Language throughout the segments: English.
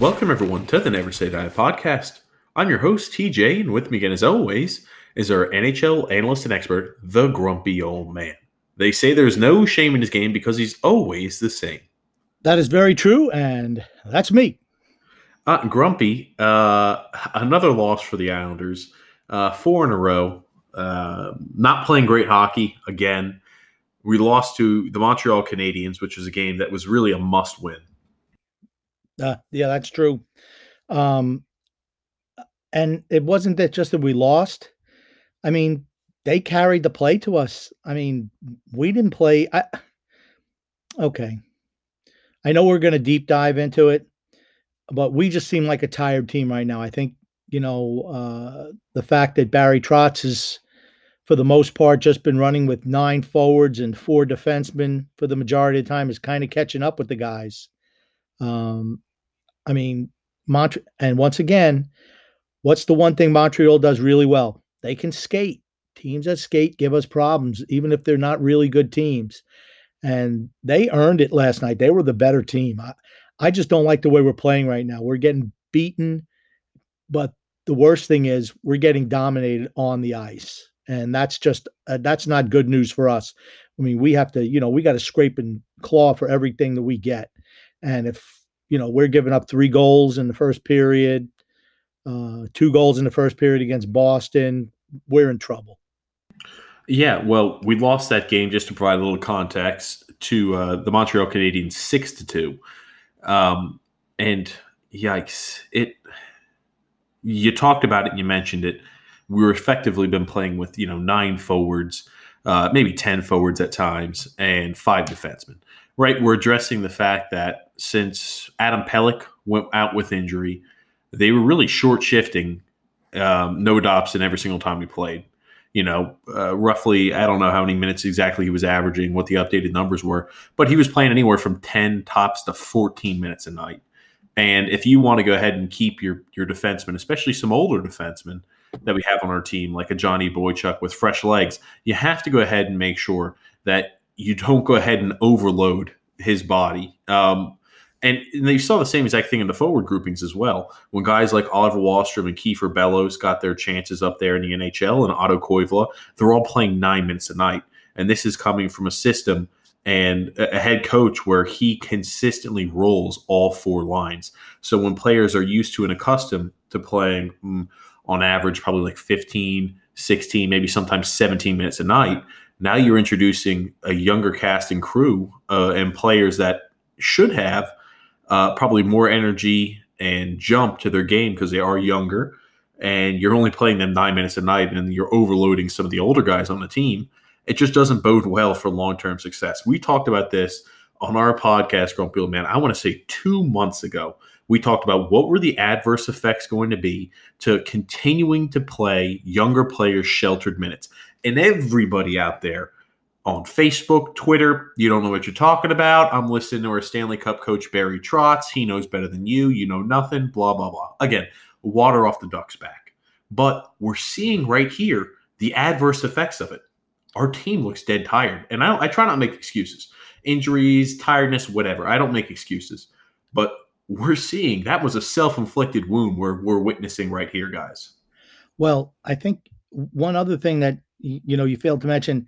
Welcome, everyone, to the Never Say Die podcast. I'm your host, TJ, and with me again, as always, is our NHL analyst and expert, the grumpy old man. They say there's no shame in his game because he's always the same. That is very true, and that's me. Uh, grumpy, uh, another loss for the Islanders, uh, four in a row. Uh, not playing great hockey again. We lost to the Montreal Canadiens, which was a game that was really a must win. Uh, yeah, that's true. Um, and it wasn't that just that we lost. I mean, they carried the play to us. I mean, we didn't play. I, okay. I know we're going to deep dive into it, but we just seem like a tired team right now. I think, you know, uh, the fact that Barry Trotz has, for the most part, just been running with nine forwards and four defensemen for the majority of the time is kind of catching up with the guys. Um, I mean, Mont- and once again, what's the one thing Montreal does really well? They can skate. Teams that skate give us problems, even if they're not really good teams. And they earned it last night. They were the better team. I, I just don't like the way we're playing right now. We're getting beaten, but the worst thing is we're getting dominated on the ice. And that's just, uh, that's not good news for us. I mean, we have to, you know, we got to scrape and claw for everything that we get. And if you know, we're giving up three goals in the first period, uh, two goals in the first period against Boston. We're in trouble. Yeah, well, we lost that game just to provide a little context to uh, the Montreal Canadiens six to two, um, and yikes! It you talked about it, you mentioned it. We were effectively been playing with you know nine forwards, uh, maybe ten forwards at times, and five defensemen right, we're addressing the fact that since Adam Pelech went out with injury, they were really short shifting um, Noah Dobson every single time he played. You know, uh, roughly, I don't know how many minutes exactly he was averaging, what the updated numbers were, but he was playing anywhere from 10 tops to 14 minutes a night. And if you want to go ahead and keep your your defensemen, especially some older defensemen that we have on our team, like a Johnny Boychuk with fresh legs, you have to go ahead and make sure that you don't go ahead and overload his body. Um, and, and you saw the same exact thing in the forward groupings as well. When guys like Oliver Wahlstrom and Kiefer Bellows got their chances up there in the NHL and Otto Koivula, they're all playing nine minutes a night. And this is coming from a system and a head coach where he consistently rolls all four lines. So when players are used to and accustomed to playing mm, on average probably like 15, 16, maybe sometimes 17 minutes a night, now you're introducing a younger cast and crew uh, and players that should have uh, probably more energy and jump to their game because they are younger. And you're only playing them nine minutes a night, and you're overloading some of the older guys on the team. It just doesn't bode well for long term success. We talked about this on our podcast, Grumpy Old Man. I want to say two months ago we talked about what were the adverse effects going to be to continuing to play younger players sheltered minutes and everybody out there on Facebook, Twitter, you don't know what you're talking about. I'm listening to our Stanley Cup coach Barry Trotz. He knows better than you. You know nothing. Blah blah blah. Again, water off the duck's back. But we're seeing right here the adverse effects of it. Our team looks dead tired, and I, I try not to make excuses. Injuries, tiredness, whatever. I don't make excuses, but we're seeing that was a self-inflicted wound we're, we're witnessing right here, guys. Well, I think one other thing that you know you failed to mention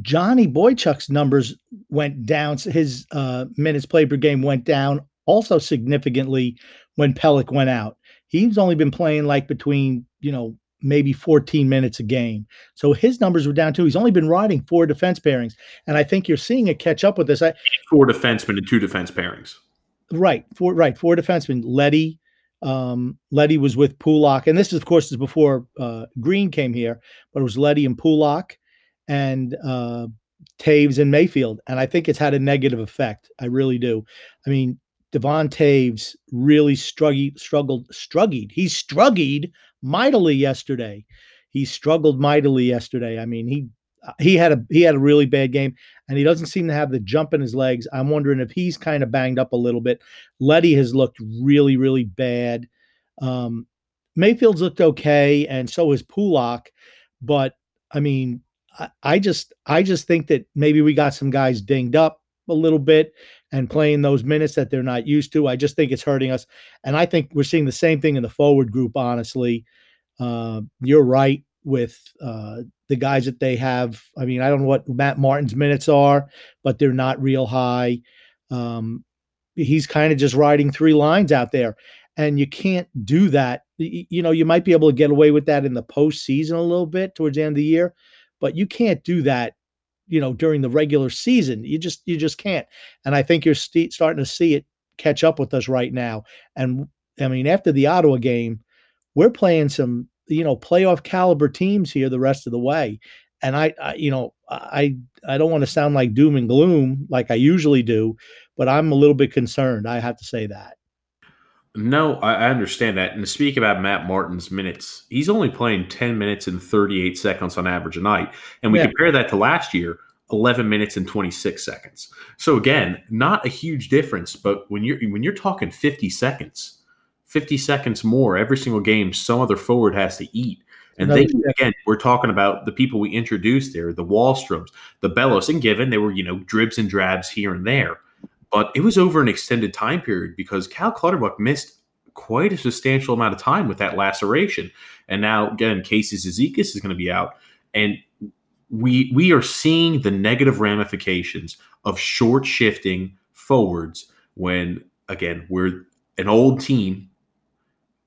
Johnny Boychuk's numbers went down. His uh, minutes played per game went down also significantly when Pelech went out. He's only been playing like between, you know, maybe 14 minutes a game. So his numbers were down too. He's only been riding four defense pairings. And I think you're seeing it catch up with this. I, four defensemen and two defense pairings. Right. Four right. Four defensemen. Leddy. Um, Leddy was with Pulock. And this is of course is before uh, Greene came here, but it was Leddy and Pulock and uh Toews and Mayfield. And I think it's had a negative effect. I really do. I mean, Devon Toews really struggled, struggled, struggled. He struggled mightily yesterday. He struggled mightily yesterday. I mean, he he had a he had a really bad game, and he doesn't seem to have the jump in his legs. I'm wondering if he's kind of banged up a little bit. Leddy has looked really, really bad. Um, Mayfield's looked okay, and so has Pulock. But I mean, I, I just I just think that maybe we got some guys dinged up a little bit and playing those minutes that they're not used to. I just think it's hurting us. And I think we're seeing the same thing in the forward group, honestly. Uh, you're right with uh, the guys that they have. I mean, I don't know what Matt Martin's minutes are, but they're not real high. Um, he's kind of just riding three lines out there. And you can't do that. You know, you might be able to get away with that in the postseason a little bit towards the end of the year, but you can't do that you know during the regular season you just you just can't and i think you're st- starting to see it catch up with us right now and i mean after the ottawa game we're playing some you know playoff caliber teams here the rest of the way and I, I you know i i don't want to sound like doom and gloom like i usually do but i'm a little bit concerned i have to say that no, I understand that. And to speak about Matt Martin's minutes, he's only playing 10 minutes and 38 seconds on average a night. And we yeah. compare that to last year, 11 minutes and 26 seconds. So again, not a huge difference, but when you're when you're talking 50 seconds, 50 seconds more every single game, some other forward has to eat. And they, again, we're talking about the people we introduced there, the Wahlstroms, the Bellows, and given they were, you know, dribs and drabs here and there but it was over an extended time period because Cal Clutterbuck missed quite a substantial amount of time with that laceration. And now again, Casey Cizikas is going to be out. And we we are seeing the negative ramifications of short shifting forwards when again we're an old team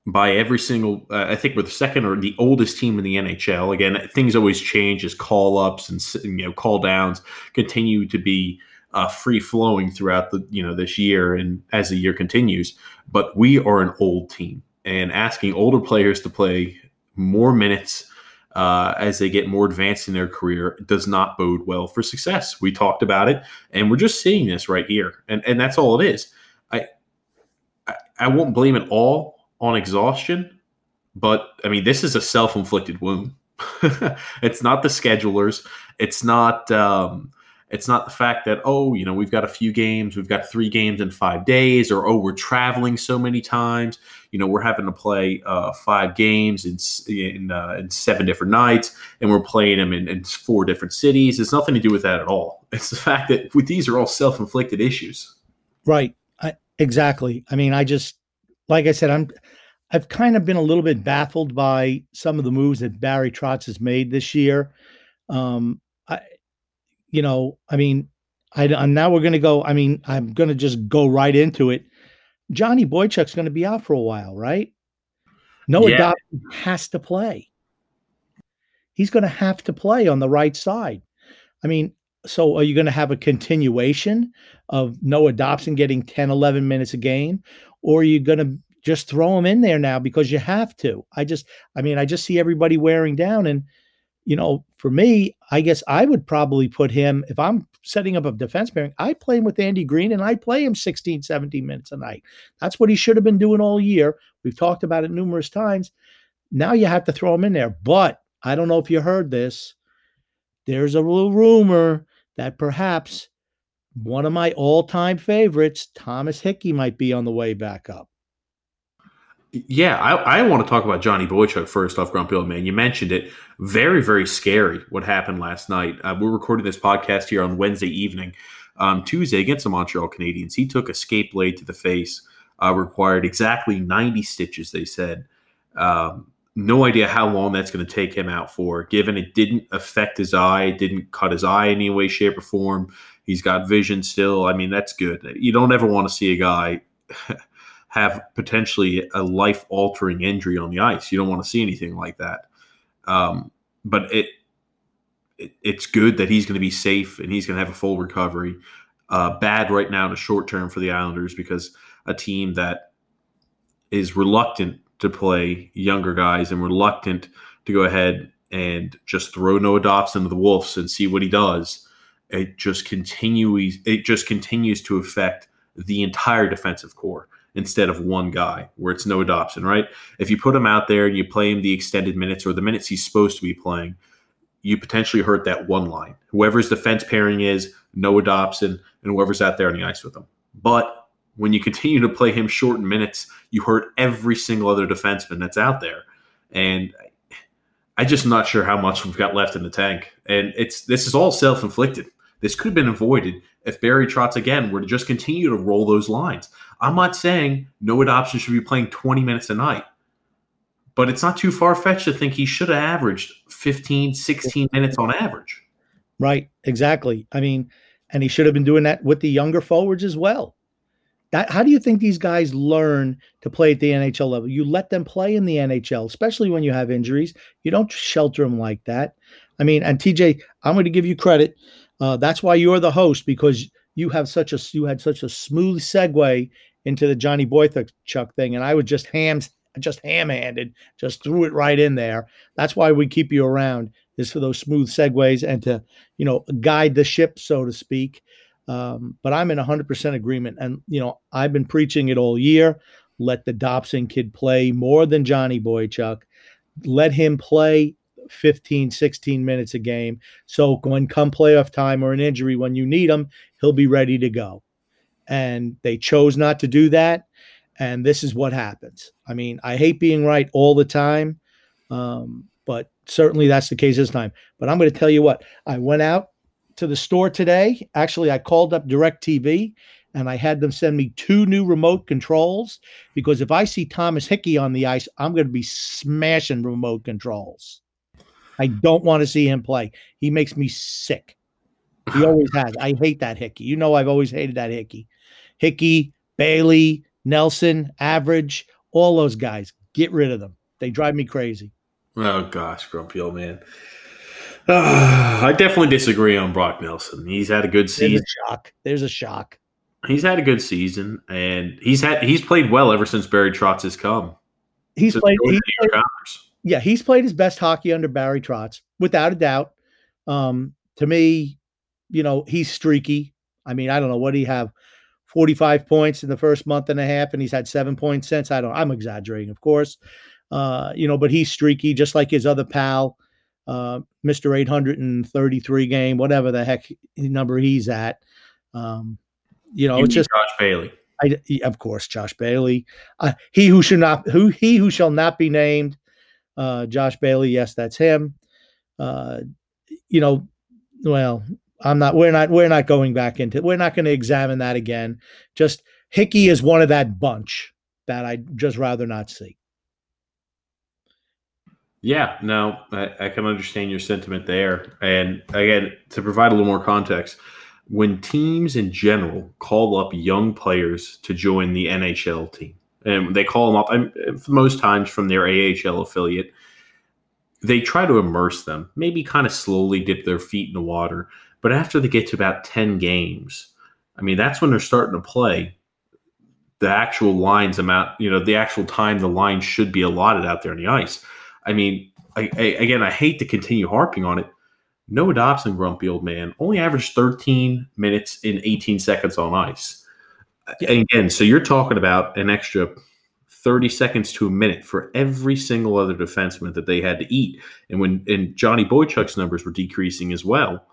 by every single uh, i think we're the second or the oldest team in the nhl again things always change as call ups and you know call downs continue to be uh, free flowing throughout the you know this year and as the year continues. But we are an old team, and asking older players to play more minutes uh, as they get more advanced in their career does not bode well for success. We talked about it, and we're just seeing this right here, and and that's all it is. I I, I won't blame it all on exhaustion, but I mean this is a self inflicted wound. it's not the schedulers. It's not. Um, it's not the fact that, oh, you know, we've got a few games, we've got three games in five days, or oh, we're traveling so many times. You know, we're having to play uh, five games in in, uh, in, seven different nights, and we're playing them in, in, four different cities. It's nothing to do with that at all. It's the fact that these are all self inflicted issues. Right. I, exactly. I mean, I just, like I said, I'm. I've kind of been a little bit baffled by some of the moves that Barry Trotz has made this year. Um, you know, I mean, I, now we're going to go. I mean, I'm going to just go right into it. Johnny Boychuk's going to be out for a while, right? No yeah. Dobson has to play. He's going to have to play on the right side. I mean, so are you going to have a continuation of Noah Dobson getting 10, 11 minutes a game? Or are you going to just throw him in there now because you have to? I just, I mean, I just see everybody wearing down and – you know, for me, I guess I would probably put him, if I'm setting up a defense pairing, I play him with Andy Greene and I play him 16, 17 minutes a night. That's what he should have been doing all year. We've talked about it numerous times. Now you have to throw him in there. But I don't know if you heard this. There's a little rumor that perhaps one of my all time favorites, Thomas Hickey, might be on the way back up. Yeah, I, I want to talk about Johnny Boychuk first off, Grumpy Old Man. You mentioned it. Very, very scary what happened last night. Uh, we're recording this podcast here on Wednesday evening. Um, Tuesday against the Montreal Canadiens, he took a skate blade to the face, uh, required exactly 90 stitches, they said. Um, no idea how long that's going to take him out for, given it didn't affect his eye, didn't cut his eye in any way, shape, or form. He's got vision still. I mean, that's good. You don't ever want to see a guy have potentially a life altering injury on the ice. You don't want to see anything like that. Um, but it, it, it's good that he's going to be safe and he's going to have a full recovery. Uh, bad right now in the short term for the Islanders because a team that is reluctant to play younger guys and reluctant to go ahead and just throw Noah Dobson to the Wolves and see what he does. It just continues. It just continues to affect the entire defensive core instead of one guy, where it's Noah Dobson, right? If you put him out there and you play him the extended minutes or the minutes he's supposed to be playing, you potentially hurt that one line. Whoever's defense pairing is Noah Dobson and whoever's out there on the ice with him. But when you continue to play him short in minutes, you hurt every single other defenseman that's out there. And I'm just not sure how much we've got left in the tank. And it's this is all self inflicted. This could have been avoided if Barry Trotz again were to just continue to roll those lines. I'm not saying Noah Dobson should be playing 20 minutes a night, but it's not too far fetched to think he should have averaged 15, 16 minutes on average. Right, exactly. I mean, and he should have been doing that with the younger forwards as well. That, how do you think these guys learn to play at the NHL level? You let them play in the NHL, especially when you have injuries. You don't shelter them like that. I mean, and TJ, I'm going to give you credit. Uh, that's why you're the host because you have such a you had such a smooth segue into the Johnny Boychuk chuck thing, and I was just ham just ham-handed, just threw it right in there. That's why we keep you around is for those smooth segues and to you know guide the ship, so to speak. Um, but I'm in 100% agreement. And, you know, I've been preaching it all year. Let the Dobson kid play more than Johnny Boychuk. Let him play 15, 16 minutes a game. So when come playoff time or an injury, when you need him, he'll be ready to go. And they chose not to do that. And this is what happens. I mean, I hate being right all the time, um, but certainly that's the case this time. But I'm going to tell you what, I went out to the store today. Actually, I called up DirecTV and I had them send me two new remote controls because if I see Thomas Hickey on the ice, I'm going to be smashing remote controls. I don't want to see him play. He makes me sick. He always has. I hate that Hickey. You know, I've always hated that Hickey. Hickey, Bailey, Nelson, Average, all those guys. Get rid of them. They drive me crazy. Oh gosh, grumpy old man. Uh, I definitely disagree on Brock Nelson. He's had a good season. There's a shock. There's a shock. He's had a good season, and he's had he's played well ever since Barry Trotz has come. He's played, he's played yeah, he's played his best hockey under Barry Trotz, without a doubt. Um, to me, you know, he's streaky. I mean, I don't know what he have 45 points in the first month and a half, and he's had seven points since. I don't I'm exaggerating, of course. Uh, you know, but he's streaky, just like his other pal uh, Mr. 833 game, whatever the heck number he's at. Um, you know, you it's just Josh Bailey. I, of course, Josh Bailey. Uh, he who should not, who he who shall not be named, uh, Josh Bailey. Yes, that's him. Uh, you know, well, I'm not. We're not. We're not going back into. We're not going to examine that again. Just Hickey is one of that bunch that I just rather not see. Yeah, no, I, I, can understand your sentiment there. And again, to provide a little more context, when teams in general call up young players to join the NHL team, and they call them up, and uh, most times from their AHL affiliate, they try to immerse them, maybe kind of slowly dip their feet in the water. But after they get to about 10 games, I mean, that's when they're starting to play the actual lines amount, you know, the actual time the line should be allotted out there on the ice. I mean, I, I, again, I hate to continue harping on it. Noah Dobson, grumpy old man, only averaged 13 minutes in 18 seconds on ice. And again, so you're talking about an extra 30 seconds to a minute for every single other defenseman that they had to eat. And when and Johnny Boychuk's numbers were decreasing as well,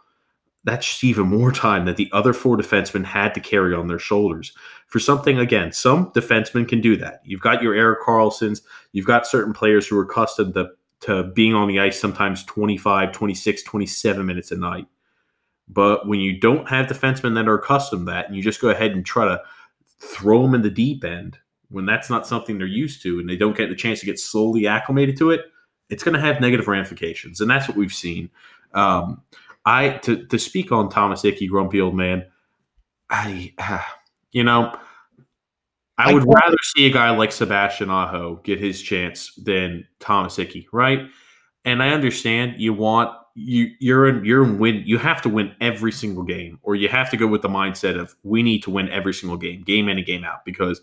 that's even more time that the other four defensemen had to carry on their shoulders. For something again some defensemen can do that. You've got your Erik Karlssons, you've got certain players who are accustomed to, to being on the ice sometimes 25 26 27 minutes a night. But when you don't have defensemen that are accustomed to that and you just go ahead and try to throw them in the deep end when that's not something they're used to and they don't get the chance to get slowly acclimated to it it's going to have negative ramifications, and that's what we've seen. Um, I to to speak on Thomas Hickey, grumpy old man. I, uh, you know, I, I would rather see a guy like Sebastian Aho get his chance than Thomas Hickey, right? And I understand you want you you're in you're in win you have to win every single game or you have to go with the mindset of we need to win every single game game in and game out because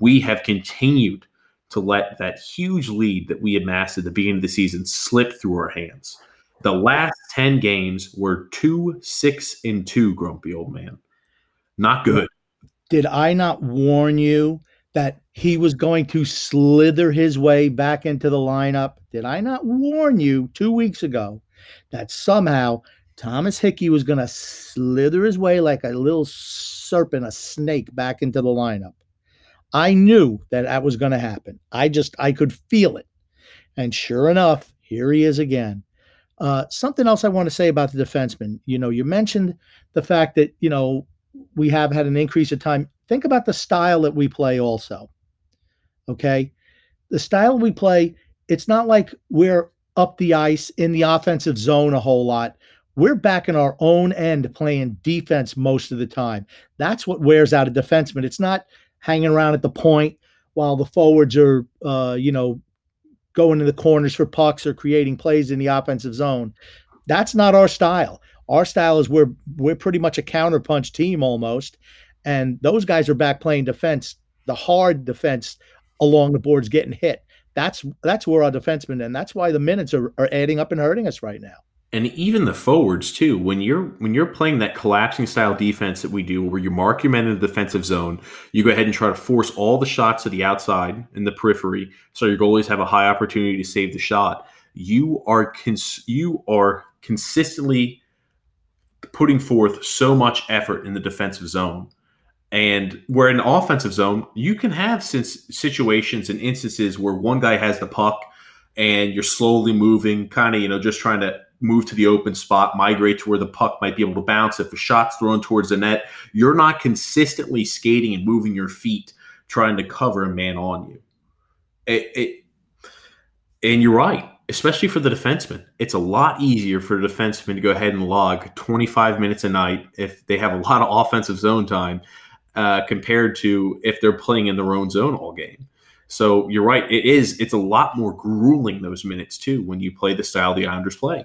we have continued to let that huge lead that we amassed at the beginning of the season slip through our hands. The last 10 games were 2 6 and 2 grumpy old man. Not good. Did i not warn you that he was going to slither his way back into the lineup? Did i not warn you 2 weeks ago that somehow Thomas Hickey was going to slither his way like a little serpent, a snake back into the lineup. I knew that that was going to happen. I just, I could feel it. And sure enough, here he is again. Uh, something else I want to say about the defenseman. You know, you mentioned the fact that, you know, we have had an increase of time. Think about the style that we play also. Okay. The style we play, it's not like we're up the ice in the offensive zone a whole lot. We're back in our own end playing defense most of the time. That's what wears out a defenseman. It's not hanging around at the point while the forwards are, uh, you know, going to the corners for pucks or creating plays in the offensive zone. That's not our style. Our style is we're we're pretty much a counterpunch team almost, and those guys are back playing defense, the hard defense along the boards, getting hit. That's that's where our defensemen, and that's why the minutes are, are adding up and hurting us right now. And even the forwards too. When you're when you're playing that collapsing style defense that we do, where you mark your men in the defensive zone, you go ahead and try to force all the shots to the outside in the periphery, so your goalies have a high opportunity to save the shot. You are cons- you are consistently putting forth so much effort in the defensive zone and where in offensive zone, you can have since situations and instances where one guy has the puck and you're slowly moving, kind of, you know, just trying to move to the open spot, migrate to where the puck might be able to bounce. If a shot's thrown towards the net, you're not consistently skating and moving your feet trying to cover a man on you. It, it, and you're right, especially for the defenseman. It's a lot easier for the defenseman to go ahead and log 25 minutes a night if they have a lot of offensive zone time uh, compared to if they're playing in their own zone all game. So you're right. It is. It's a lot more grueling those minutes too when you play the style the Islanders play.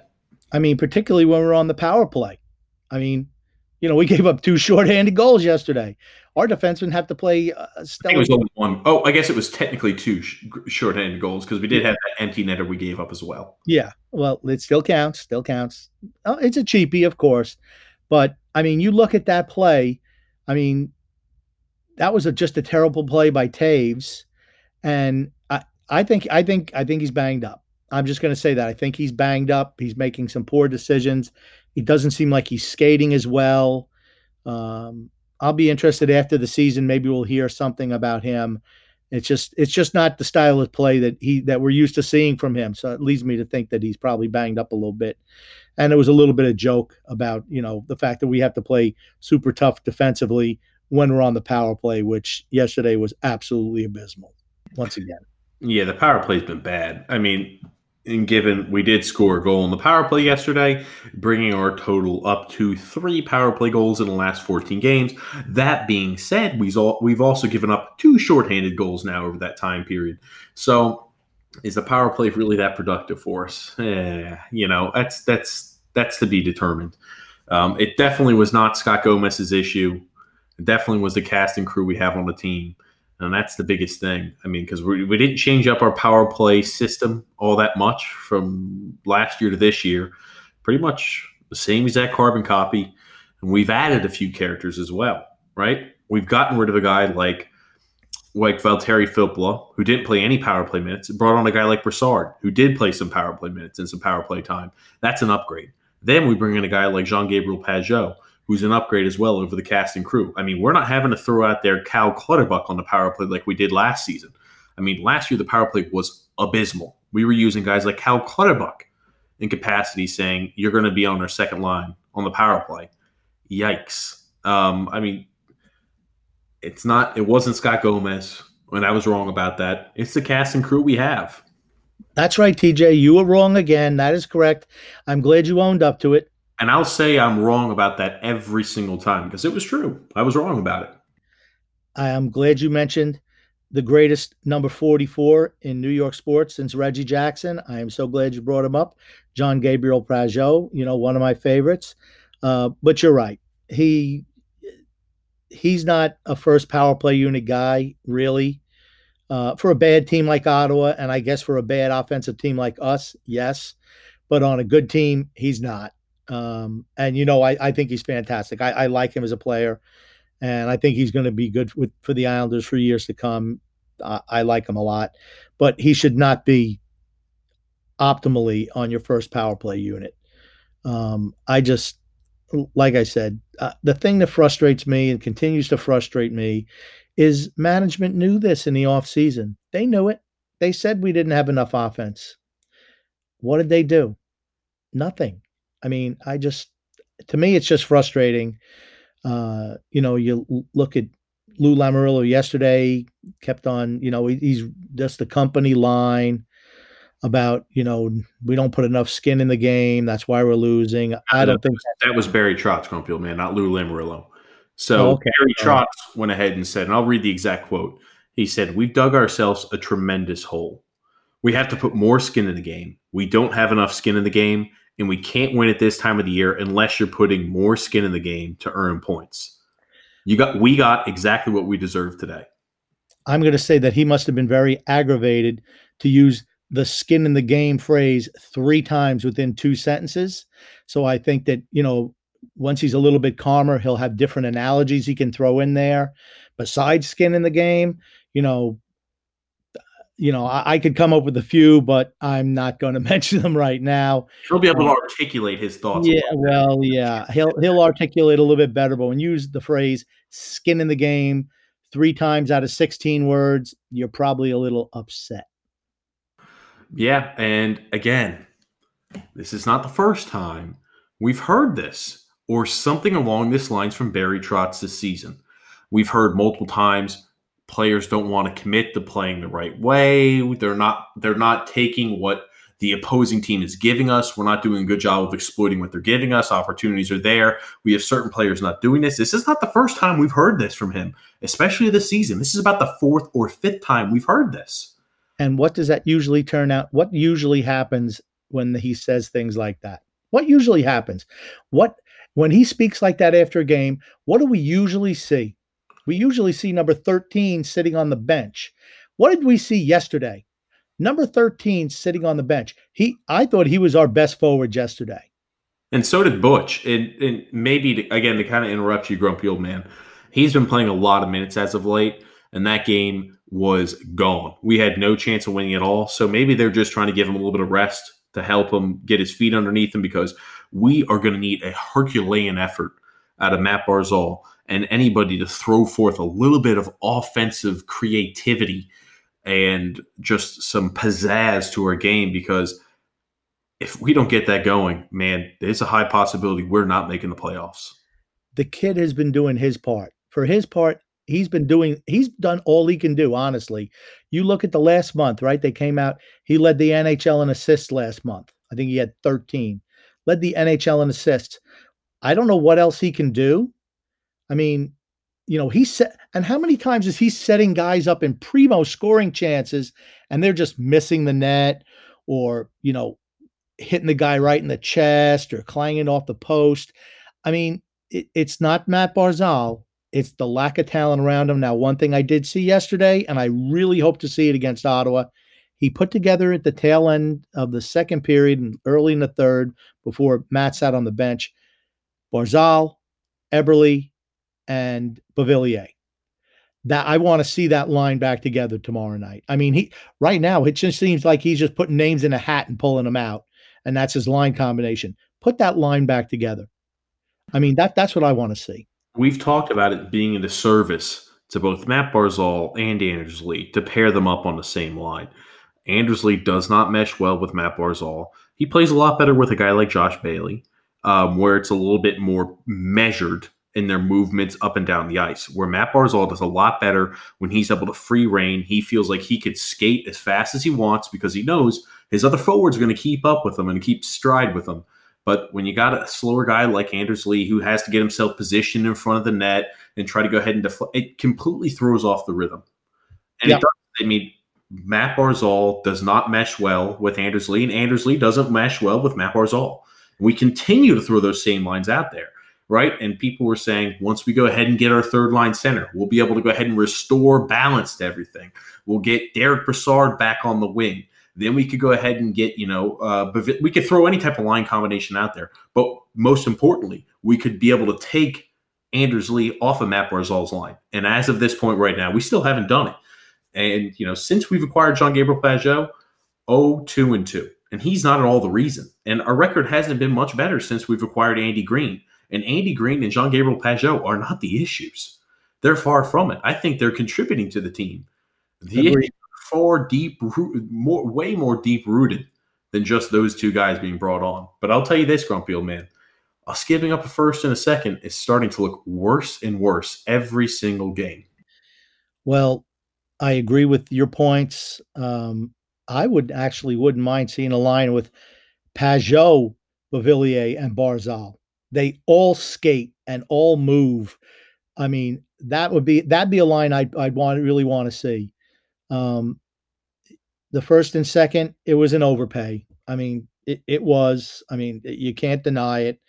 I mean, particularly when we're on the power play. I mean, you know, we gave up two shorthanded goals yesterday. Our defensemen have to play. Uh, it was only one. Oh, I guess it was technically two sh- shorthanded goals because we did have that empty netter we gave up as well. Yeah, well, it still counts. Still counts. Oh, it's a cheapie, of course, but I mean, you look at that play. I mean, that was a, just a terrible play by Toews, and I, I think I think I think he's banged up. I'm just going to say that I think he's banged up. He's making some poor decisions. He doesn't seem like he's skating as well. Um, I'll be interested after the season. Maybe we'll hear something about him. It's just it's just not the style of play that he that we're used to seeing from him. So it leads me to think that he's probably banged up a little bit. And it was a little bit of joke about you know the fact that we have to play super tough defensively when we're on the power play, which yesterday was absolutely abysmal once again. Yeah, the power play's been bad. I mean, and given we did score a goal in the power play yesterday, bringing our total up to three power play goals in the last 14 games. That being said, we've also given up two shorthanded goals now over that time period. So, is the power play really that productive for us? Eh, you know, that's that's that's to be determined. Um, it definitely was not Scott Gomez's issue. It definitely was the casting crew we have on the team. And that's the biggest thing. I mean, because we, we didn't change up our power play system all that much from last year to this year. Pretty much the same exact carbon copy. And we've added a few characters as well, right? We've gotten rid of a guy like like Valtteri Filppula, who didn't play any power play minutes, brought on a guy like Brassard, who did play some power play minutes and some power play time. That's an upgrade. Then we bring in a guy like Jean Gabriel Pageau, who's an upgrade as well over the cast and crew. I mean, we're not having to throw out there Cal Clutterbuck on the power play like we did last season. I mean, last year the power play was abysmal. We were using guys like Cal Clutterbuck in capacity, saying you're going to be on our second line on the power play. Yikes! Um, I mean, it's not. It wasn't Scott Gomez, and I was wrong about that. It's the cast and crew we have. That's right, TJ. You were wrong again. That is correct. I'm glad you owned up to it. And I'll say I'm wrong about that every single time because it was true. I was wrong about it. I am glad you mentioned the greatest number 44 in New York sports since Reggie Jackson. I am so glad you brought him up. John Gabriel Pageau, you know, one of my favorites. Uh, but you're right. He he's not a first power play unit guy, really. Uh, for a bad team like Ottawa, and I guess for a bad offensive team like us, yes. But on a good team, he's not. Um, and you know, I, I think he's fantastic. I, I like him as a player, and I think he's going to be good with, for the Islanders for years to come. I, I like him a lot, but he should not be optimally on your first power play unit. Um, I just, like I said, uh, the thing that frustrates me and continues to frustrate me is management knew this in the offseason. They knew it. They said we didn't have enough offense. What did they do? Nothing. I mean, I just, to me, it's just frustrating. Uh, you know, you look at Lou Lamoriello yesterday, kept on, you know, he's just the company line about you know we don't put enough skin in the game. That's why we're losing. I don't think that was Barry Trotz, Grumpy man, not Lou Lamoriello. So oh, okay. Barry Trotz went ahead and said, and I'll read the exact quote. He said, "We've dug ourselves a tremendous hole. We have to put more skin in the game. We don't have enough skin in the game, and we can't win at this time of the year unless you're putting more skin in the game to earn points. You got, we got exactly what we deserve today." I'm going to say that he must have been very aggravated to use the skin in the game phrase three times within two sentences. So I think that, you know, once he's a little bit calmer, he'll have different analogies he can throw in there. Besides skin in the game, you know, you know, I, I could come up with a few, but I'm not going to mention them right now. He'll be able to uh, articulate his thoughts. Yeah, well, yeah, he'll he'll articulate a little bit better. But when you use the phrase "skin in the game" three times out of 16 words, you're probably a little upset. Yeah, and again, this is not the first time we've heard this or something along this lines from Barry Trotz this season. We've heard multiple times players don't want to commit to playing the right way. They're not they're not taking what the opposing team is giving us. We're not doing a good job of exploiting what they're giving us. Opportunities are there. We have certain players not doing this. This is not the first time we've heard this from him, especially this season. This is about the fourth or fifth time we've heard this. And what does that usually turn out? What usually happens when he says things like that? What usually happens? What when he speaks like that after a game, what do we usually see? We usually see number 13 sitting on the bench. What did we see yesterday? Number 13 sitting on the bench. He I thought he was our best forward yesterday. And so did Butch. And, and maybe to, again to kind of interrupt you, grumpy old man. He's been playing a lot of minutes as of late, and that game was gone. We had no chance of winning at all. So maybe they're just trying to give him a little bit of rest to help him get his feet underneath him because we are going to need a Herculean effort out of Matt Barzal and anybody to throw forth a little bit of offensive creativity and just some pizzazz to our game because if we don't get that going, man, there's a high possibility we're not making the playoffs. The kid has been doing his part. For his part, he's been doing he's done all he can do honestly. You look at the last month right? They came out he led the nhl in assists last month. I think he had 13 led the nhl in assists. I don't know what else he can do i mean you know he set and how many times is he setting guys up in primo scoring chances and they're just missing the net or you know hitting the guy right in the chest or clanging off the post? I mean it, it's not matt barzal. It's the lack of talent around him. Now, one thing I did see yesterday, and I really hope to see it against Ottawa, he put together at the tail end of the second period and early in the third before Matt sat on the bench. Barzal, Eberle, and Beauvillier. That I want to see that line back together tomorrow night. I mean, he right now it just seems like he's just putting names in a hat and pulling them out, and that's his line combination. Put that line back together. I mean, that that's what I want to see we've talked about it being a disservice to both Matt Barzal and Anders Lee to pair them up on the same line. Anders Lee does not mesh well with Matt Barzal. He plays a lot better with a guy like Josh Bailey, um, where it's a little bit more measured in their movements up and down the ice. Where Matt Barzal does a lot better when he's able to free reign. He feels like he could skate as fast as he wants because he knows his other forwards are going to keep up with him and keep stride with him. But when you got a slower guy like Anders Lee who has to get himself positioned in front of the net and try to go ahead and deflect, it completely throws off the rhythm. And it does, I mean, Matt Barzal does not mesh well with Anders Lee, and Anders Lee doesn't mesh well with Matt Barzal. We continue to throw those same lines out there right? And people were saying once we go ahead and get our third line center, we'll be able to go ahead and restore balance to everything. We'll get Derek Brassard back on the wing. Then we could go ahead and get, you know, uh, we could throw any type of line combination out there. But most importantly, we could be able to take Anders Lee off of Matt Barzal's line. And as of this point right now, we still haven't done it. And, you know, since we've acquired John Gabriel Pageau, 0, 2, and 2. And he's not at all the reason. And our record hasn't been much better since we've acquired Andy Greene. And Andy Greene and Jean Gabriel Pageau are not the issues. They're far from it. I think they're contributing to the team. The issues are far deep, more, way more deep rooted than just those two guys being brought on. But I'll tell you this, grumpy old man, us giving up a first and a second is starting to look worse and worse every single game. Well, I agree with your points. Um, I would actually wouldn't mind seeing a line with Pageau, Beauvillier, and Barzal they all skate and all move. I mean, that would be that'd be a line I'd I'd want really want to see. Um, the first and second, it was an overpay. I mean, it, it was. I mean, you can't deny it.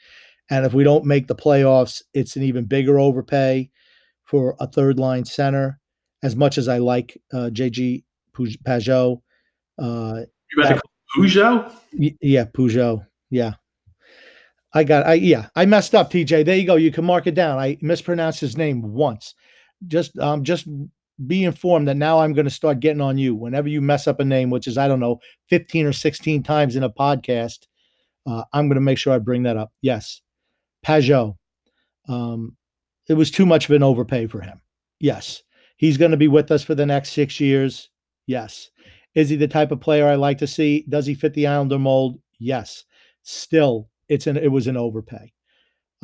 And if we don't make the playoffs, it's an even bigger overpay for a third line center. As much as I like uh, JG Pageau, uh, you to Peugeot? Yeah, Peugeot. Yeah, I got I yeah, I messed up, TJ. There you go. You can mark it down. I mispronounced his name once. Just um just be informed that now I'm going to start getting on you whenever you mess up a name, which is I don't know, 15 or 16 times in a podcast. Uh, I'm going to make sure I bring that up. Yes. Pageau. Um, it was too much of an overpay for him. Yes. He's going to be with us for the next six years. Yes. Is he the type of player I like to see? Does he fit the Islander mold? Yes. Still, it's an it was an overpay.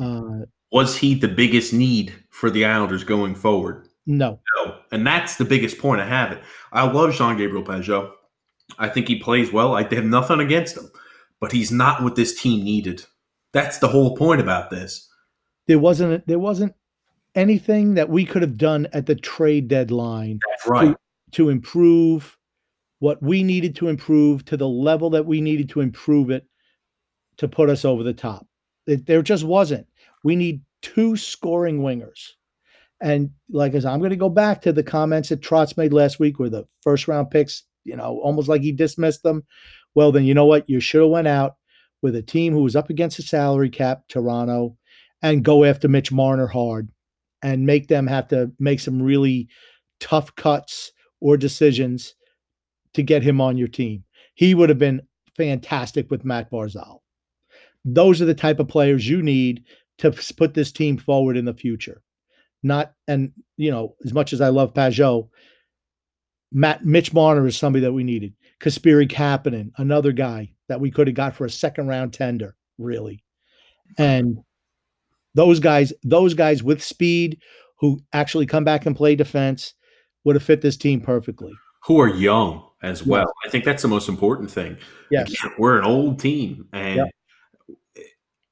Uh, was he the biggest need for the Islanders going forward? No. No. And that's the biggest point I have it. I love Jean Gabriel Pageau. I think he plays well. I have nothing against him, but he's not what this team needed. That's the whole point about this. There wasn't there wasn't anything that we could have done at the trade deadline That's right. to, to improve what we needed to improve to the level that we needed to improve it to put us over the top. It, there just wasn't. We need two scoring wingers. And like said, I'm going to go back to the comments that Trotz made last week where the first round picks, you know, almost like he dismissed them. Well, then you know what? You should have went out with a team who was up against the salary cap, Toronto, and go after Mitch Marner hard and make them have to make some really tough cuts or decisions to get him on your team. He would have been fantastic with Matt Barzal those are the type of players you need to put this team forward in the future. Not and you know, as much as I love Pageau, Matt Mitch Marner is somebody that we needed. Kasperi Kapanen, another guy that we could have got for a second round tender, really. And those guys, those guys with speed who actually come back and play defense would have fit this team perfectly. Who are young as well. I think that's the most important thing. Yes. Again, we're an old team and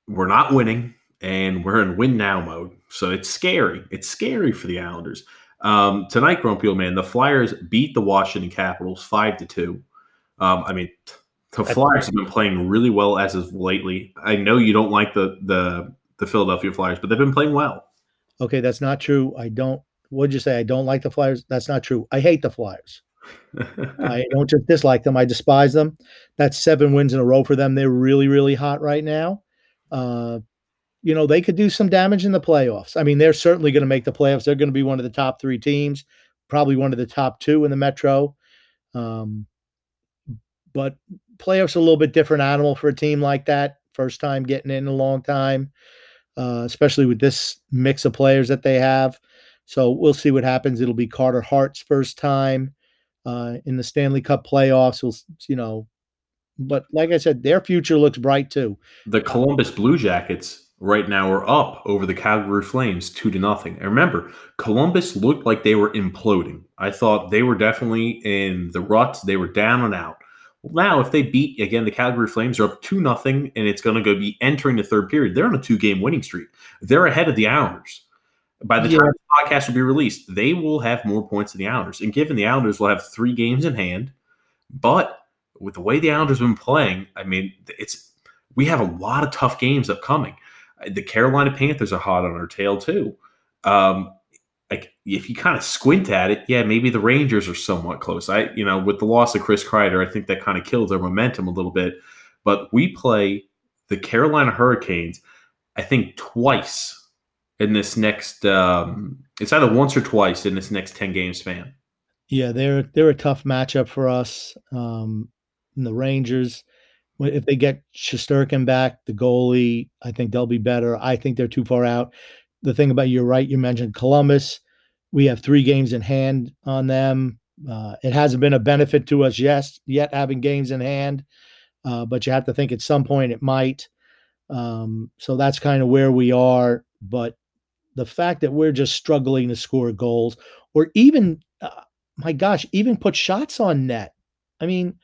we're not winning and we're in win now mode. So it's scary. It's scary for the Islanders. Um, tonight, Grumpy Old Man, the Flyers beat the Washington Capitals five to two. Um, I mean, the Flyers have been playing really well as of lately. I know you don't like the the the Philadelphia Flyers, but they've been playing well. Okay, that's not true. I don't. What'd you say? I don't like the Flyers. That's not true. I hate the Flyers. I don't just dislike them. I despise them. That's seven wins in a row for them. They're really, really hot right now uh, you know, they could do some damage in the playoffs. I mean, they're certainly going to make the playoffs. They're going to be one of the top three teams, probably one of the top two in the Metro. Um, but playoffs are a little bit different animal for a team like that. First time getting in a long time, uh, especially with this mix of players that they have. So we'll see what happens. It'll be Carter Hart's first time uh, in the Stanley Cup playoffs. We'll, you know, but like I said, their future looks bright too. The Columbus Blue Jackets right now are up over the Calgary Flames two to nothing. And remember, Columbus looked like they were imploding. I thought they were definitely in the ruts. They were down and out. Well, now, if they beat again, the Calgary Flames are up two nothing, and it's going to go be entering the third period. They're on a two game winning streak. They're ahead of the Islanders. By the yeah. time the podcast will be released, they will have more points than the Islanders. And given the Islanders will have three games in hand, but with the way the Islanders have been playing, I mean, it's we have a lot of tough games upcoming. The Carolina Panthers are hot on our tail too. Um, like if you kind of squint at it, yeah, maybe the Rangers are somewhat close. I, you know, with the loss of Chris Kreider, I think that kind of killed their momentum a little bit. But we play the Carolina Hurricanes, I think twice in this next. Um, it's either once or twice in this next ten game span. Yeah, they're they're a tough matchup for us. Um, the Rangers, if they get Shesterkin back, the goalie, I think they'll be better. I think they're too far out. The thing about you're right, you mentioned Columbus. We have three games in hand on them. Uh, it hasn't been a benefit to us yet, yet having games in hand, uh, but you have to think at some point it might. Um, so that's kind of where we are. But the fact that we're just struggling to score goals, or even, uh, my gosh, even put shots on net. I mean,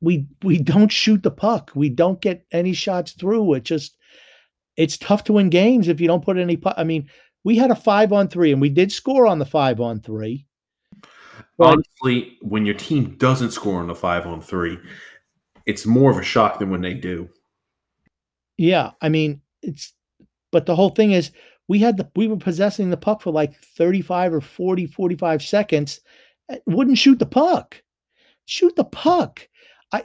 we we don't shoot the puck. We don't get any shots through. It just it's tough to win games if you don't put any puck. I mean, we had a five on three, and we did score on the five on three. Honestly, when your team doesn't score on the five on three, it's more of a shock than when they do. Yeah, I mean, it's but the whole thing is we had the we were possessing the puck for like 35 or 40 45 seconds wouldn't shoot the puck Shoot the puck. I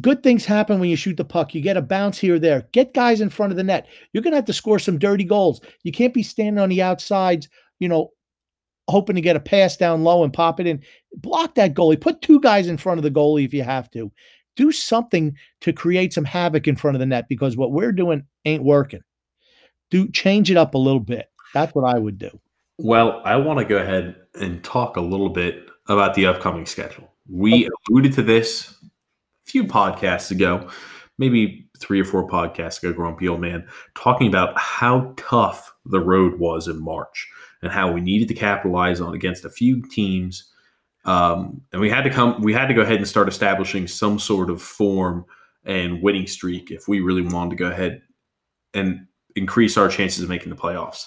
good things happen when you shoot the puck. You get a bounce here or there. Get guys in front of the net. You're going to have to score some dirty goals. You can't be standing on the outsides, you know, hoping to get a pass down low and pop it in. Block that goalie. Put two guys in front of the goalie if you have to. Do something to create some havoc in front of the net because what we're doing ain't working. Do change it up a little bit. That's what I would do. Well, I want to go ahead and talk a little bit about the upcoming schedule. We alluded to this a few podcasts ago, maybe three or four podcasts ago, Grumpy Old Man, talking about how tough the road was in March and how we needed to capitalize on against a few teams. Um, and we had to come, we had to go ahead and start establishing some sort of form and winning streak if we really wanted to go ahead and increase our chances of making the playoffs.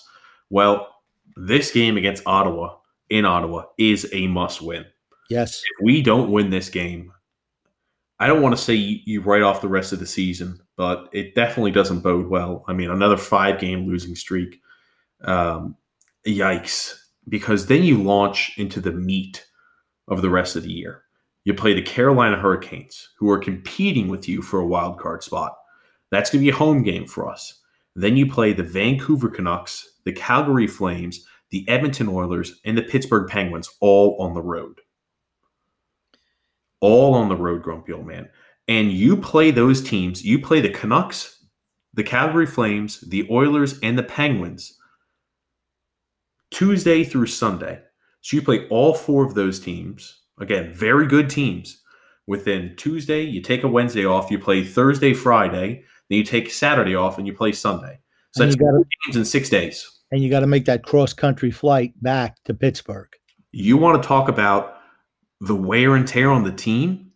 Well, this game against Ottawa in Ottawa is a must win. Yes. If we don't win this game, I don't want to say you write off the rest of the season, but it definitely doesn't bode well. I mean, another five game losing streak. Um, yikes. Because then you launch into the meat of the rest of the year. You play the Carolina Hurricanes, who are competing with you for a wild card spot. That's going to be a home game for us. Then you play the Vancouver Canucks, the Calgary Flames, the Edmonton Oilers, and the Pittsburgh Penguins all on the road all on the road, grumpy old man. And you play those teams, you play the Canucks, the Calgary Flames, the Oilers, and the Penguins Tuesday through Sunday. So you play all four of those teams. Again, very good teams. Within Tuesday, you take a Wednesday off, you play Thursday, Friday, then you take Saturday off, and you play Sunday. So and that's gotta, games in six days. And you got to make that cross country flight back to Pittsburgh. You want to talk about the wear and tear on the team,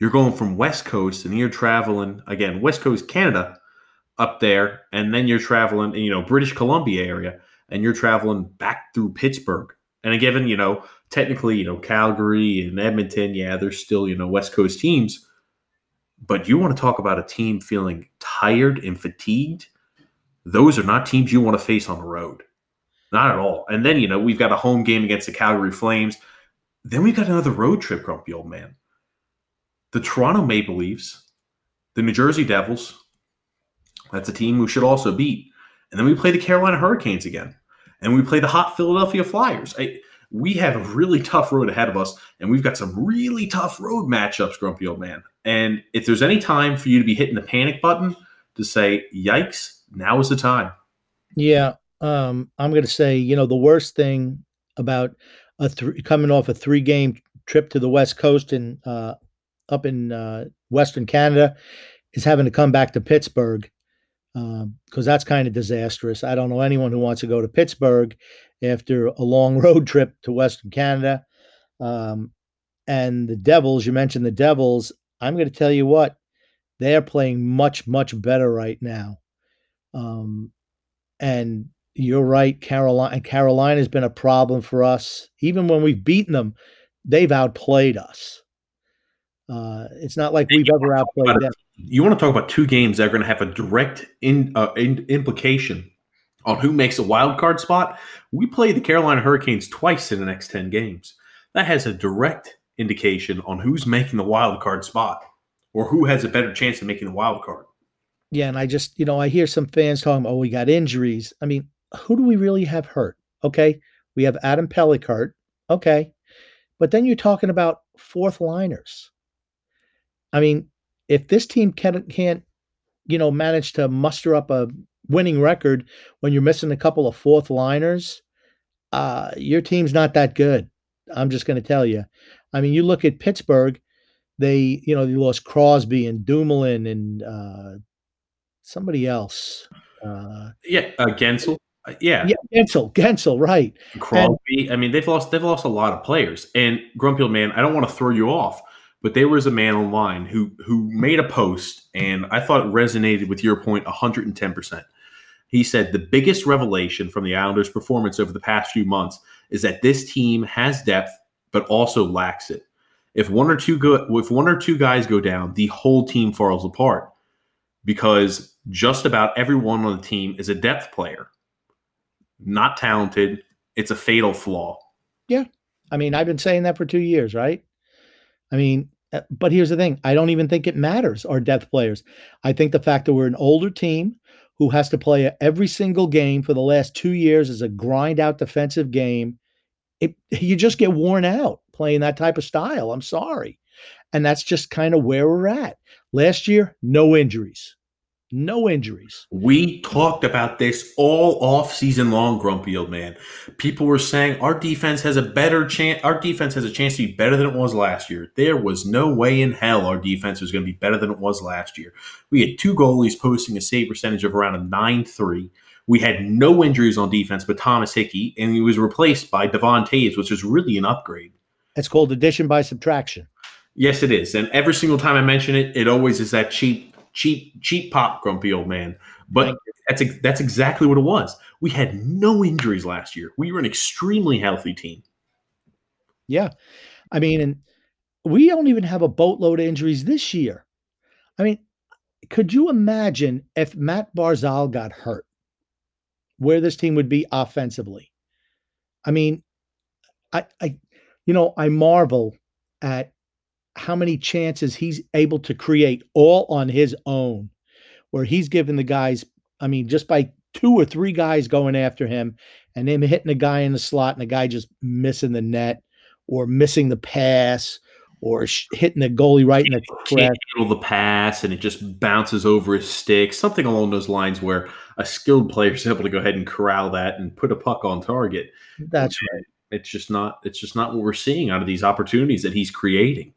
you're going from West Coast and you're traveling again, West Coast Canada up there, and then you're traveling, you know, British Columbia area, and you're traveling back through Pittsburgh. And given, you know, technically, you know, Calgary and Edmonton, yeah, they're still, you know, West Coast teams. But you want to talk about a team feeling tired and fatigued? Those are not teams you want to face on the road. Not at all. And then, you know, we've got a home game against the Calgary Flames. Then we got another road trip, grumpy old man. The Toronto Maple Leafs, the New Jersey Devils. That's a team we should also beat. And then we play the Carolina Hurricanes again. And we play the hot Philadelphia Flyers. I, we have a really tough road ahead of us, and we've got some really tough road matchups, grumpy old man. And if there's any time for you to be hitting the panic button to say, yikes, now is the time. Yeah. Um, I'm going to say, you know, the worst thing about a coming off a three game trip to the West Coast and uh, up in uh, Western Canada is having to come back to Pittsburgh. because um, that's kind of disastrous. I don't know anyone who wants to go to Pittsburgh after a long road trip to Western Canada. Um, and the Devils, you mentioned the Devils. I'm going to tell you what, they are playing much, much better right now. Um, and you're right, Carolina. Carolina has been a problem for us. Even when we've beaten them, they've outplayed us. Uh, it's not like we've ever outplayed them. You want to talk about two games that are going to have a direct in, uh, in, implication on who makes a wild card spot? We play the Carolina Hurricanes twice in the next ten games. That has a direct indication on who's making the wild card spot or who has a better chance of making the wild card. Yeah, and I just, you know, I hear some fans talking, oh, we got injuries. I mean, who do we really have hurt? Okay. We have Adam Pellichart. Okay. But then you're talking about fourth liners. I mean, if this team can't, can't, you know, manage to muster up a winning record when you're missing a couple of fourth liners, uh, your team's not that good. I'm just going to tell you. I mean, you look at Pittsburgh, they, you know, they lost Crosby and Dumoulin and uh, somebody else. Uh, yeah, uh, Guentzel. Uh, yeah, yeah, Guentzel, Guentzel, right? Crosby. And, I mean, they've lost they've lost a lot of players. And Grumpy old man, I don't want to throw you off, but there was a man online who who made a post, and I thought it resonated with your point 110 percent. He said the biggest revelation from the Islanders' performance over the past few months is that this team has depth, but also lacks it. If one or two go, if one or two guys go down, the whole team falls apart because just about everyone on the team is a depth player not talented. It's a fatal flaw. Yeah. I mean, I've been saying that for two years, right? I mean, uh, but here's the thing I don't even think it matters, our depth players. I think the fact that we're an older team who has to play every single game for the last two years as a grind out defensive game, it, you just get worn out playing that type of style. I'm sorry. And that's just kind of where we're at. Last year, no injuries no injuries. We talked about this all off season long, Grumpy Old Man. People were saying our defense has a better chance. Our defense has a chance to be better than it was last year. There was no way in hell our defense was going to be better than it was last year. We had two goalies posting a save percentage of around a 9 3. We had no injuries on defense but Thomas Hickey, and he was replaced by Devon Toews, which was really an upgrade. It's called addition by subtraction. Yes, it is. And every single time I mention it, it always is that cheap cheap, cheap pop, grumpy old man. But that's that's exactly what it was. We had no injuries last year. We were an extremely healthy team. Yeah, I mean, and we don't even have a boatload of injuries this year. I mean, could you imagine if Mat Barzal got hurt, where this team would be offensively? I mean, I, I, you know, I marvel at how many chances he's able to create all on his own, where he's given the guys, I mean, just by two or three guys going after him and him hitting a guy in the slot and a guy just missing the net or missing the pass or sh- hitting the goalie right in the handle the pass and it just bounces over his stick, something along those lines where a skilled player is able to go ahead and corral that and put a puck on target. That's right. It's just not. It's just not what we're seeing out of these opportunities that he's creating.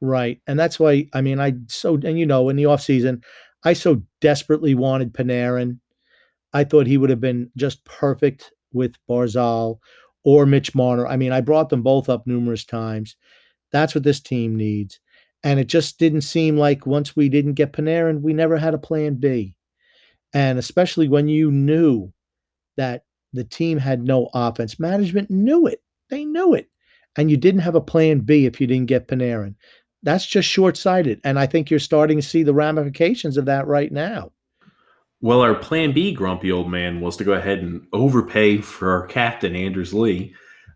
Right. And that's why, I mean, I so, and you know, in the offseason, I so desperately wanted Panarin. I thought he would have been just perfect with Barzal or Mitch Marner. I mean, I brought them both up numerous times. That's what this team needs. And it just didn't seem like once we didn't get Panarin, we never had a plan B. And especially when you knew that the team had no offense, management knew it. They knew it. And you didn't have a plan B if you didn't get Panarin that's just short sighted. And I think you're starting to see the ramifications of that right now. Well, our plan B, grumpy old man, was to go ahead and overpay for our captain, Anders Lee.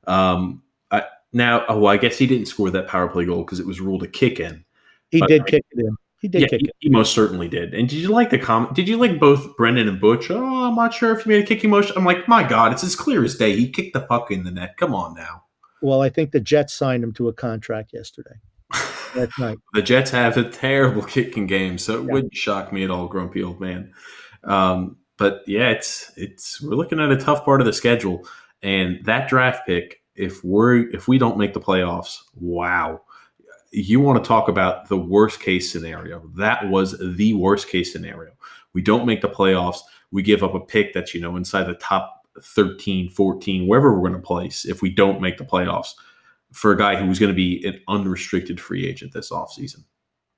Um, I, now, oh, I guess he didn't score that power play goal because it was ruled a kick in. He but, did kick it in. He did yeah, kick he, it. He most certainly did. And did you like the comment? Did you like both Brendan and Butch? Oh, I'm not sure if he made a kicking motion. I'm like, my God, it's as clear as day. He kicked the puck in the net. Come on now. Well, I think the Jets signed him to a contract yesterday. That's right. the Jets have a terrible kicking game, so it yeah. wouldn't shock me at all, grumpy old man. Um, but yeah, it's it's we're looking at a tough part of the schedule, and that draft pick, if we're if we don't make the playoffs, wow. You want to talk about the worst case scenario? That was the worst case scenario. We don't make the playoffs. We give up a pick that's, you know, inside the top 13, 14, wherever we're going to place if we don't make the playoffs for a guy who was going to be an unrestricted free agent this offseason.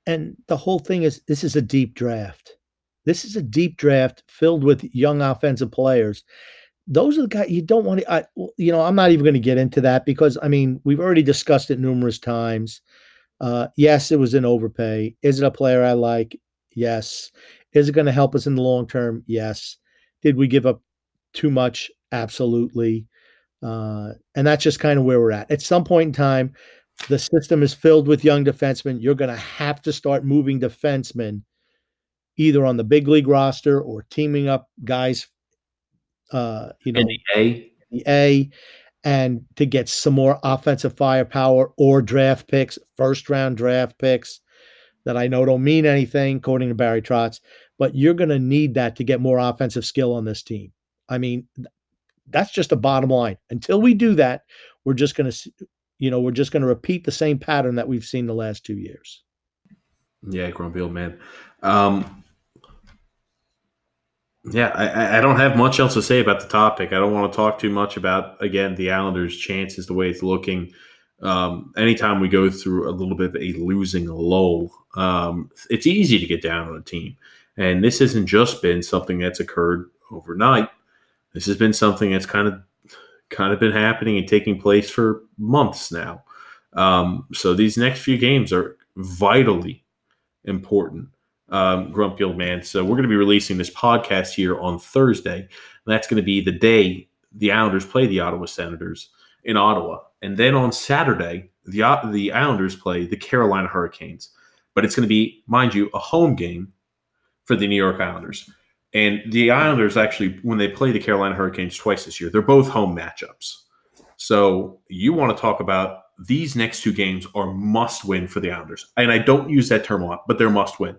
And the whole thing is this is a deep draft. This is a deep draft filled with young offensive players. Those are the guys you don't want to, I, you know, I'm not even going to get into that because, I mean, we've already discussed it numerous times. Uh, yes, it was an overpay. Is it a player I like? Yes. Is it going to help us in the long term? Yes. Did we give up too much? Absolutely. Uh, and that's just kind of where we're at. At some point in time, the system is filled with young defensemen. You're going to have to start moving defensemen either on the big league roster or teaming up guys, uh, you know, in the A. The A, and to get some more offensive firepower or draft picks, first round draft picks that I know don't mean anything, according to Barry Trotz, but you're going to need that to get more offensive skill on this team. I mean, that's just a bottom line. Until we do that, we're just going to, you know, we're just going to repeat the same pattern that we've seen the last two years. Yeah, grumpy old man. Um, yeah, I, I don't have much else to say about the topic. I don't want to talk too much about again the Islanders' chances, the way it's looking. Um, anytime we go through a little bit of a losing lull, um, it's easy to get down on a team, and this hasn't just been something that's occurred overnight. This has been something that's kind of kind of been happening and taking place for months now. Um, so these next few games are vitally important, um, Grumpy Old Man. So we're going to be releasing this podcast here on Thursday. That's going to be the day the Islanders play the Ottawa Senators in Ottawa, and then on Saturday the the Islanders play the Carolina Hurricanes. But it's going to be, mind you, a home game for the New York Islanders. And the Islanders actually, when they play the Carolina Hurricanes twice this year, they're both home matchups. So you want to talk about these next two games are must win for the Islanders. And I don't use that term a lot, but they're must win.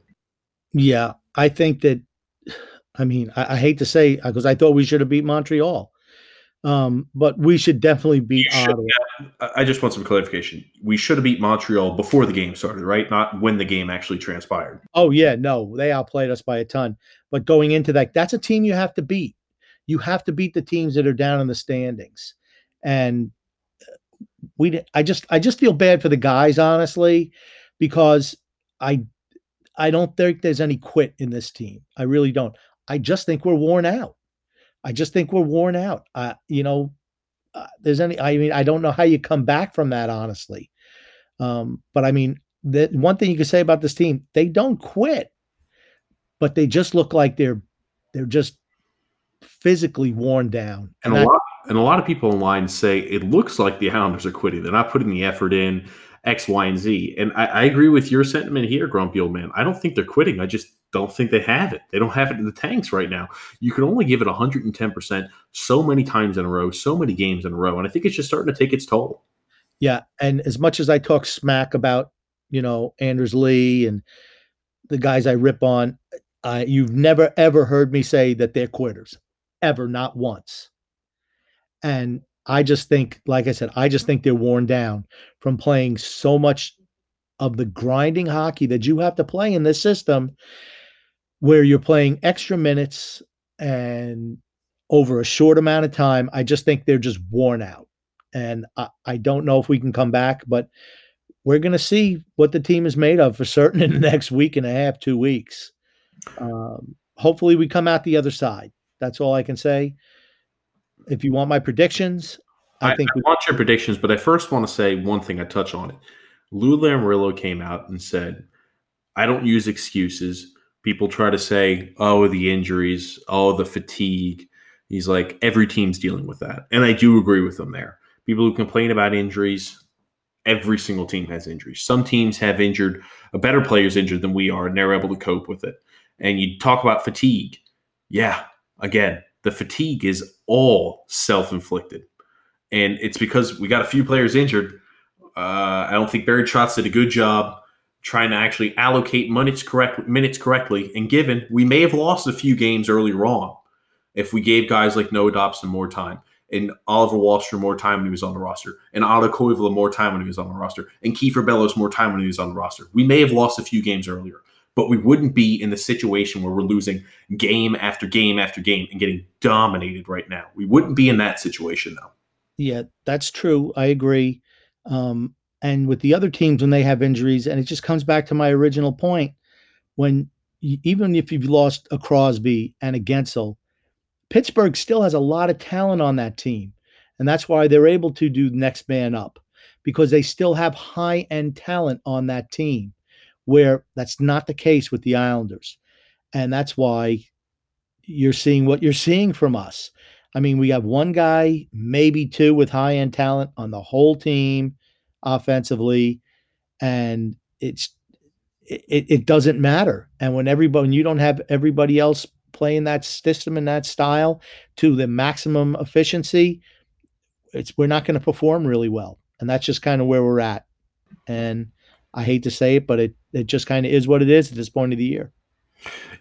Yeah. I think that, I mean, I, I hate to say, because I thought we should have beat Montreal. Um, but we should definitely beat should, Ottawa. Yeah, I just want some clarification. We should have beat Montreal before the game started, right? Not when the game actually transpired. Oh yeah, no, they outplayed us by a ton. But going into that, that's a team you have to beat. You have to beat the teams that are down in the standings. And uh, we, I just, I just feel bad for the guys, honestly, because I, I don't think there's any quit in this team. I really don't. I just think we're worn out. I just think we're worn out. Uh, you know, uh, there's any. I mean, I don't know how you come back from that, honestly. Um, but I mean, the one thing you can say about this team, they don't quit, but they just look like they're they're just physically worn down. And, and a lot and a lot of people online say it looks like the Hounders are quitting. They're not putting the effort in X, Y, and Z. And I, I agree with your sentiment here, Grumpy Old Man. I don't think they're quitting. I just don't think they have it. They don't have it in the tanks right now. You can only give it 110% so many times in a row, so many games in a row. And I think it's just starting to take its toll. Yeah. And as much as I talk smack about, you know, Anders Lee and the guys I rip on, you've never, ever heard me say that they're quitters, ever, not once. And I just think, like I said, I just think they're worn down from playing so much of the grinding hockey that you have to play in this system where you're playing extra minutes and over a short amount of time. I just think they're just worn out. And I, I don't know if we can come back, but we're going to see what the team is made of for certain in the next week and a half, two weeks. Um, hopefully, we come out the other side. That's all I can say. If you want my predictions, I, I think I we- want your predictions, but I first want to say one thing. I touch on it. Lou Lamoriello came out and said, "I don't use excuses people try to say, oh, the injuries, oh, the fatigue. He's like, every team's dealing with that. And I do agree with them there. People who complain about injuries, every single team has injuries. Some teams have injured, a better players injured than we are, and they're able to cope with it. And you talk about fatigue. Yeah, again, the fatigue is all self inflicted. And it's because we got a few players injured. Uh, I don't think Barry Trotz did a good job trying to actually allocate minutes correct minutes correctly. And given we may have lost a few games earlier on if we gave guys like Noah Dobson more time and Oliver Wahlstrom more time when he was on the roster, and Otto Koivula more time when he was on the roster, and Kiefer Bellows more time when he was on the roster. We may have lost a few games earlier, but we wouldn't be in the situation where we're losing game after game after game and getting dominated right now. We wouldn't be in that situation though. Yeah, that's true. I agree. Um, and with the other teams when they have injuries, and it just comes back to my original point when even if you've lost a Crosby and a Guentzel, Pittsburgh still has a lot of talent on that team. And that's why they're able to do next man up because they still have high end talent on that team, where that's not the case with the Islanders. And that's why you're seeing what you're seeing from us. I mean, we have one guy, maybe two with high end talent on the whole team offensively. And it's, it, it doesn't matter. And when everybody, when you don't have everybody else playing that system and that style to the maximum efficiency, it's we're not going to perform really well, and that's just kind of where we're at. And I hate to say it, but it it just kind of is what it is at this point of the year.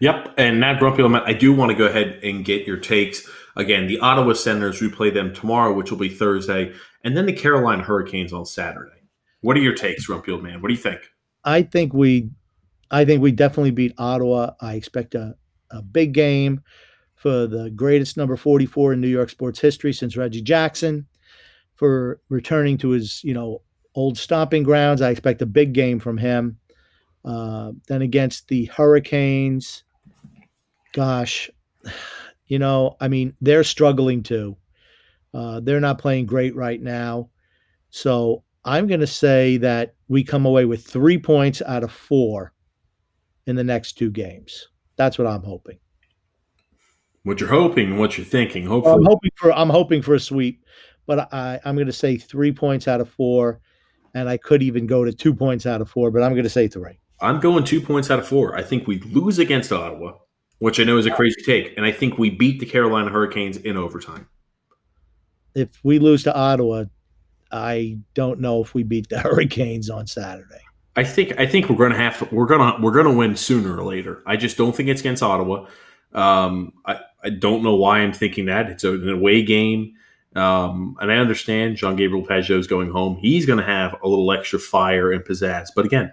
Yep, and Matt Grumpy, I do want to go ahead and get your takes. Again, the Ottawa Senators, we play them tomorrow, which will be Thursday, and then the Carolina Hurricanes on Saturday. What are your takes, Rumpel man? What do you think? I think we, I think we definitely beat Ottawa. I expect a, a big game for the greatest number 44 in New York sports history since Reggie Jackson for returning to his, you know, old stomping grounds. I expect a big game from him. Uh, then against the Hurricanes, gosh, you know, I mean, they're struggling too. Uh, they're not playing great right now. So I'm going to say that we come away with three points out of four in the next two games. That's what I'm hoping. What you're hoping, what you're thinking. Hopefully, I'm hoping for I'm hoping for a sweep but I, I'm going to say three points out of four, and I could even go to two points out of four, but I'm going to say three. I'm going two points out of four. I think we lose against Ottawa, which I know is a crazy take, and I think we beat the Carolina Hurricanes in overtime. If we lose to Ottawa, I don't know if we beat the Hurricanes on Saturday. I think I think we're going to have to we're gonna we're gonna win sooner or later. I just don't think it's against Ottawa. Um, I I don't know why I'm thinking that it's an away game. Um, and I understand Jean Gabriel Pageau's going home. He's going to have a little extra fire and pizzazz. But again,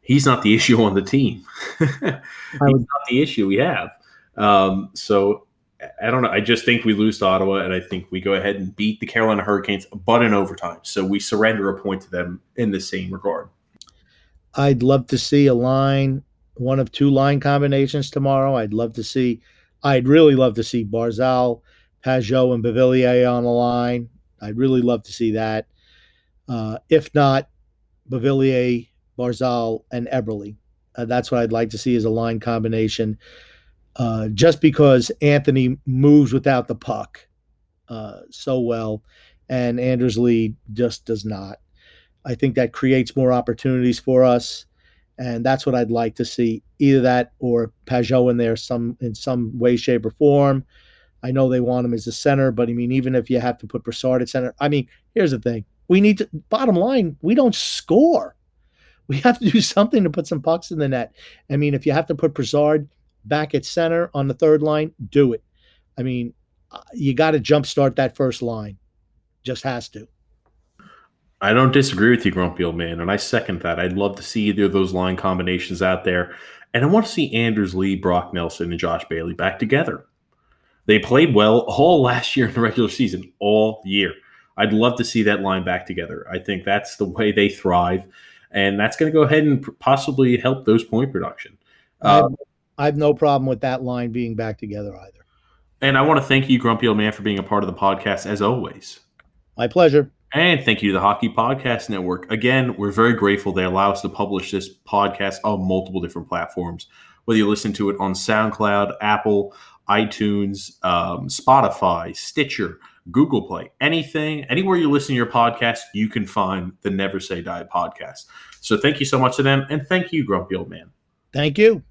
he's not the issue on the team. he's not the issue we have. Um, so I don't know. I just think we lose to Ottawa, and I think we go ahead and beat the Carolina Hurricanes, but in overtime. So we surrender a point to them in the same regard. I'd love to see a line, one of two line combinations tomorrow. I'd love to see. I'd really love to see Barzal Pageau and Beauvillier on the line. I'd really love to see that. Uh, if not, Beauvillier, Barzal, and Eberle. Uh, that's what I'd like to see as a line combination. Uh, just because Anthony moves without the puck uh, so well, and Anders Lee just does not. I think that creates more opportunities for us, and that's what I'd like to see. Either that or Pageau in there some in some way, shape, or form. I know they want him as a center, but I mean, even if you have to put Brassard at center, I mean, here's the thing: we need to. Bottom line, we don't score. We have to do something to put some pucks in the net. I mean, if you have to put Brassard back at center on the third line, do it. I mean, uh, you got to jumpstart that first line. Just has to. I don't disagree with you, Grumpy Old Man, and I second that. I'd love to see either of those line combinations out there. And I want to see Anders Lee, Brock Nelson, and Josh Bailey back together. They played well all last year in the regular season, all year. I'd love to see that line back together. I think that's the way they thrive, and that's going to go ahead and possibly help those point production. Um, I have no problem with that line being back together either. And I want to thank you, Grumpy Old Man, for being a part of the podcast as always. My pleasure. And thank you to the Hockey Podcast Network. Again, we're very grateful they allow us to publish this podcast on multiple different platforms. Whether you listen to it on SoundCloud, Apple, iTunes, um, Spotify, Stitcher, Google Play, anything, anywhere you listen to your podcast, you can find the Never Say Die podcast. So thank you so much to them. And thank you, Grumpy Old Man. Thank you.